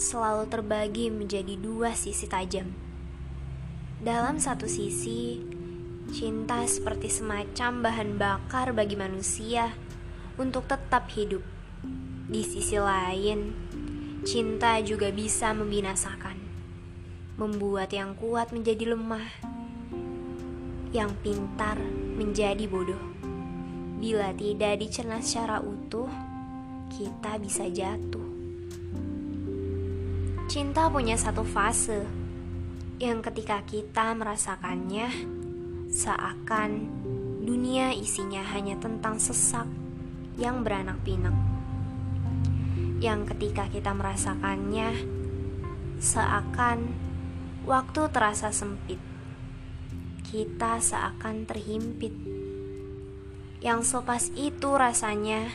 selalu terbagi menjadi dua sisi tajam. Dalam satu sisi, cinta seperti semacam bahan bakar bagi manusia untuk tetap hidup. Di sisi lain, cinta juga bisa membinasakan, membuat yang kuat menjadi lemah, yang pintar menjadi bodoh. Bila tidak dicerna secara utuh, kita bisa jatuh. Cinta punya satu fase yang ketika kita merasakannya, seakan dunia isinya hanya tentang sesak yang beranak pinak. Yang ketika kita merasakannya, seakan waktu terasa sempit. Kita seakan terhimpit. Yang selepas itu rasanya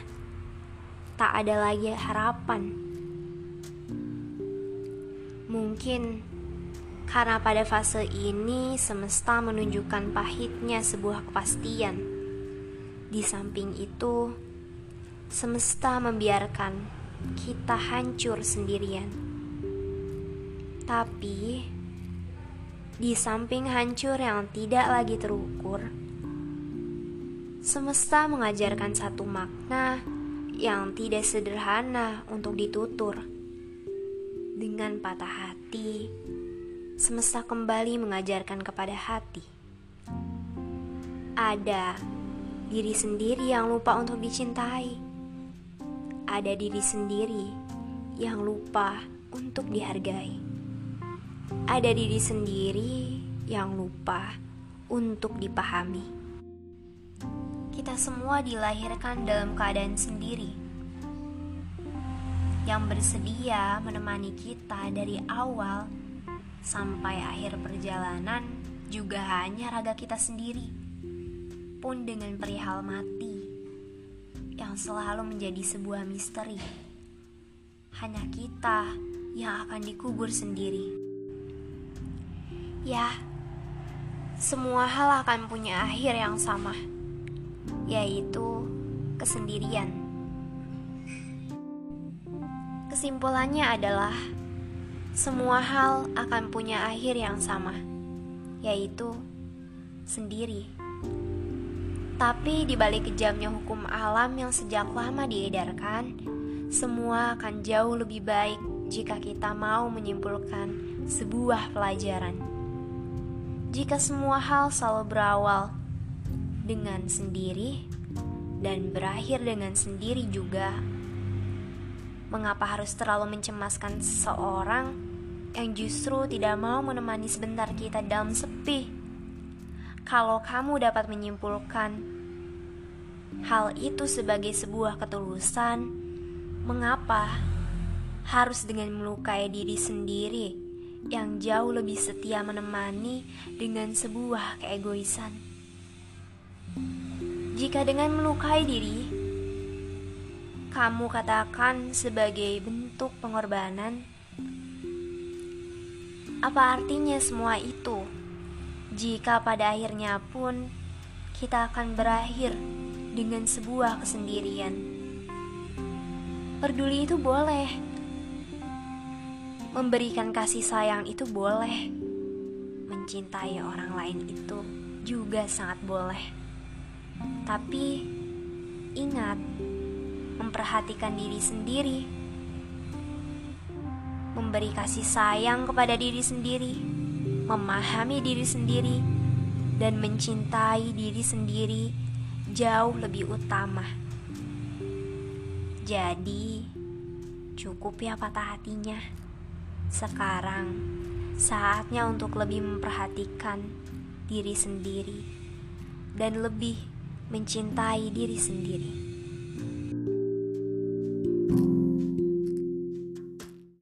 tak ada lagi harapan. Mungkin karena pada fase ini semesta menunjukkan pahitnya sebuah kepastian. Di samping itu, semesta membiarkan kita hancur sendirian. Tapi, di samping hancur yang tidak lagi terukur, semesta mengajarkan satu makna yang tidak sederhana untuk ditutur. Dengan patah hati, semesta kembali mengajarkan kepada hati. Ada diri sendiri yang lupa untuk dicintai ada diri sendiri yang lupa untuk dihargai. Ada diri sendiri yang lupa untuk dipahami. Kita semua dilahirkan dalam keadaan sendiri yang bersedia menemani kita dari awal sampai akhir perjalanan juga hanya raga kita sendiri, pun dengan perihal mati yang selalu menjadi sebuah misteri. Hanya kita yang akan dikubur sendiri. Ya, semua hal akan punya akhir yang sama, yaitu kesendirian. Kesimpulannya adalah semua hal akan punya akhir yang sama, yaitu sendiri. Tapi di balik kejamnya hukum alam yang sejak lama diedarkan, semua akan jauh lebih baik jika kita mau menyimpulkan sebuah pelajaran. Jika semua hal selalu berawal dengan sendiri dan berakhir dengan sendiri juga, mengapa harus terlalu mencemaskan seseorang yang justru tidak mau menemani sebentar kita dalam sepi? kalau kamu dapat menyimpulkan hal itu sebagai sebuah ketulusan, mengapa harus dengan melukai diri sendiri yang jauh lebih setia menemani dengan sebuah keegoisan? Jika dengan melukai diri, kamu katakan sebagai bentuk pengorbanan, apa artinya semua itu? jika pada akhirnya pun kita akan berakhir dengan sebuah kesendirian. Peduli itu boleh, memberikan kasih sayang itu boleh, mencintai orang lain itu juga sangat boleh. Tapi ingat, memperhatikan diri sendiri, memberi kasih sayang kepada diri sendiri memahami diri sendiri, dan mencintai diri sendiri jauh lebih utama. Jadi, cukup ya patah hatinya. Sekarang saatnya untuk lebih memperhatikan diri sendiri dan lebih mencintai diri sendiri.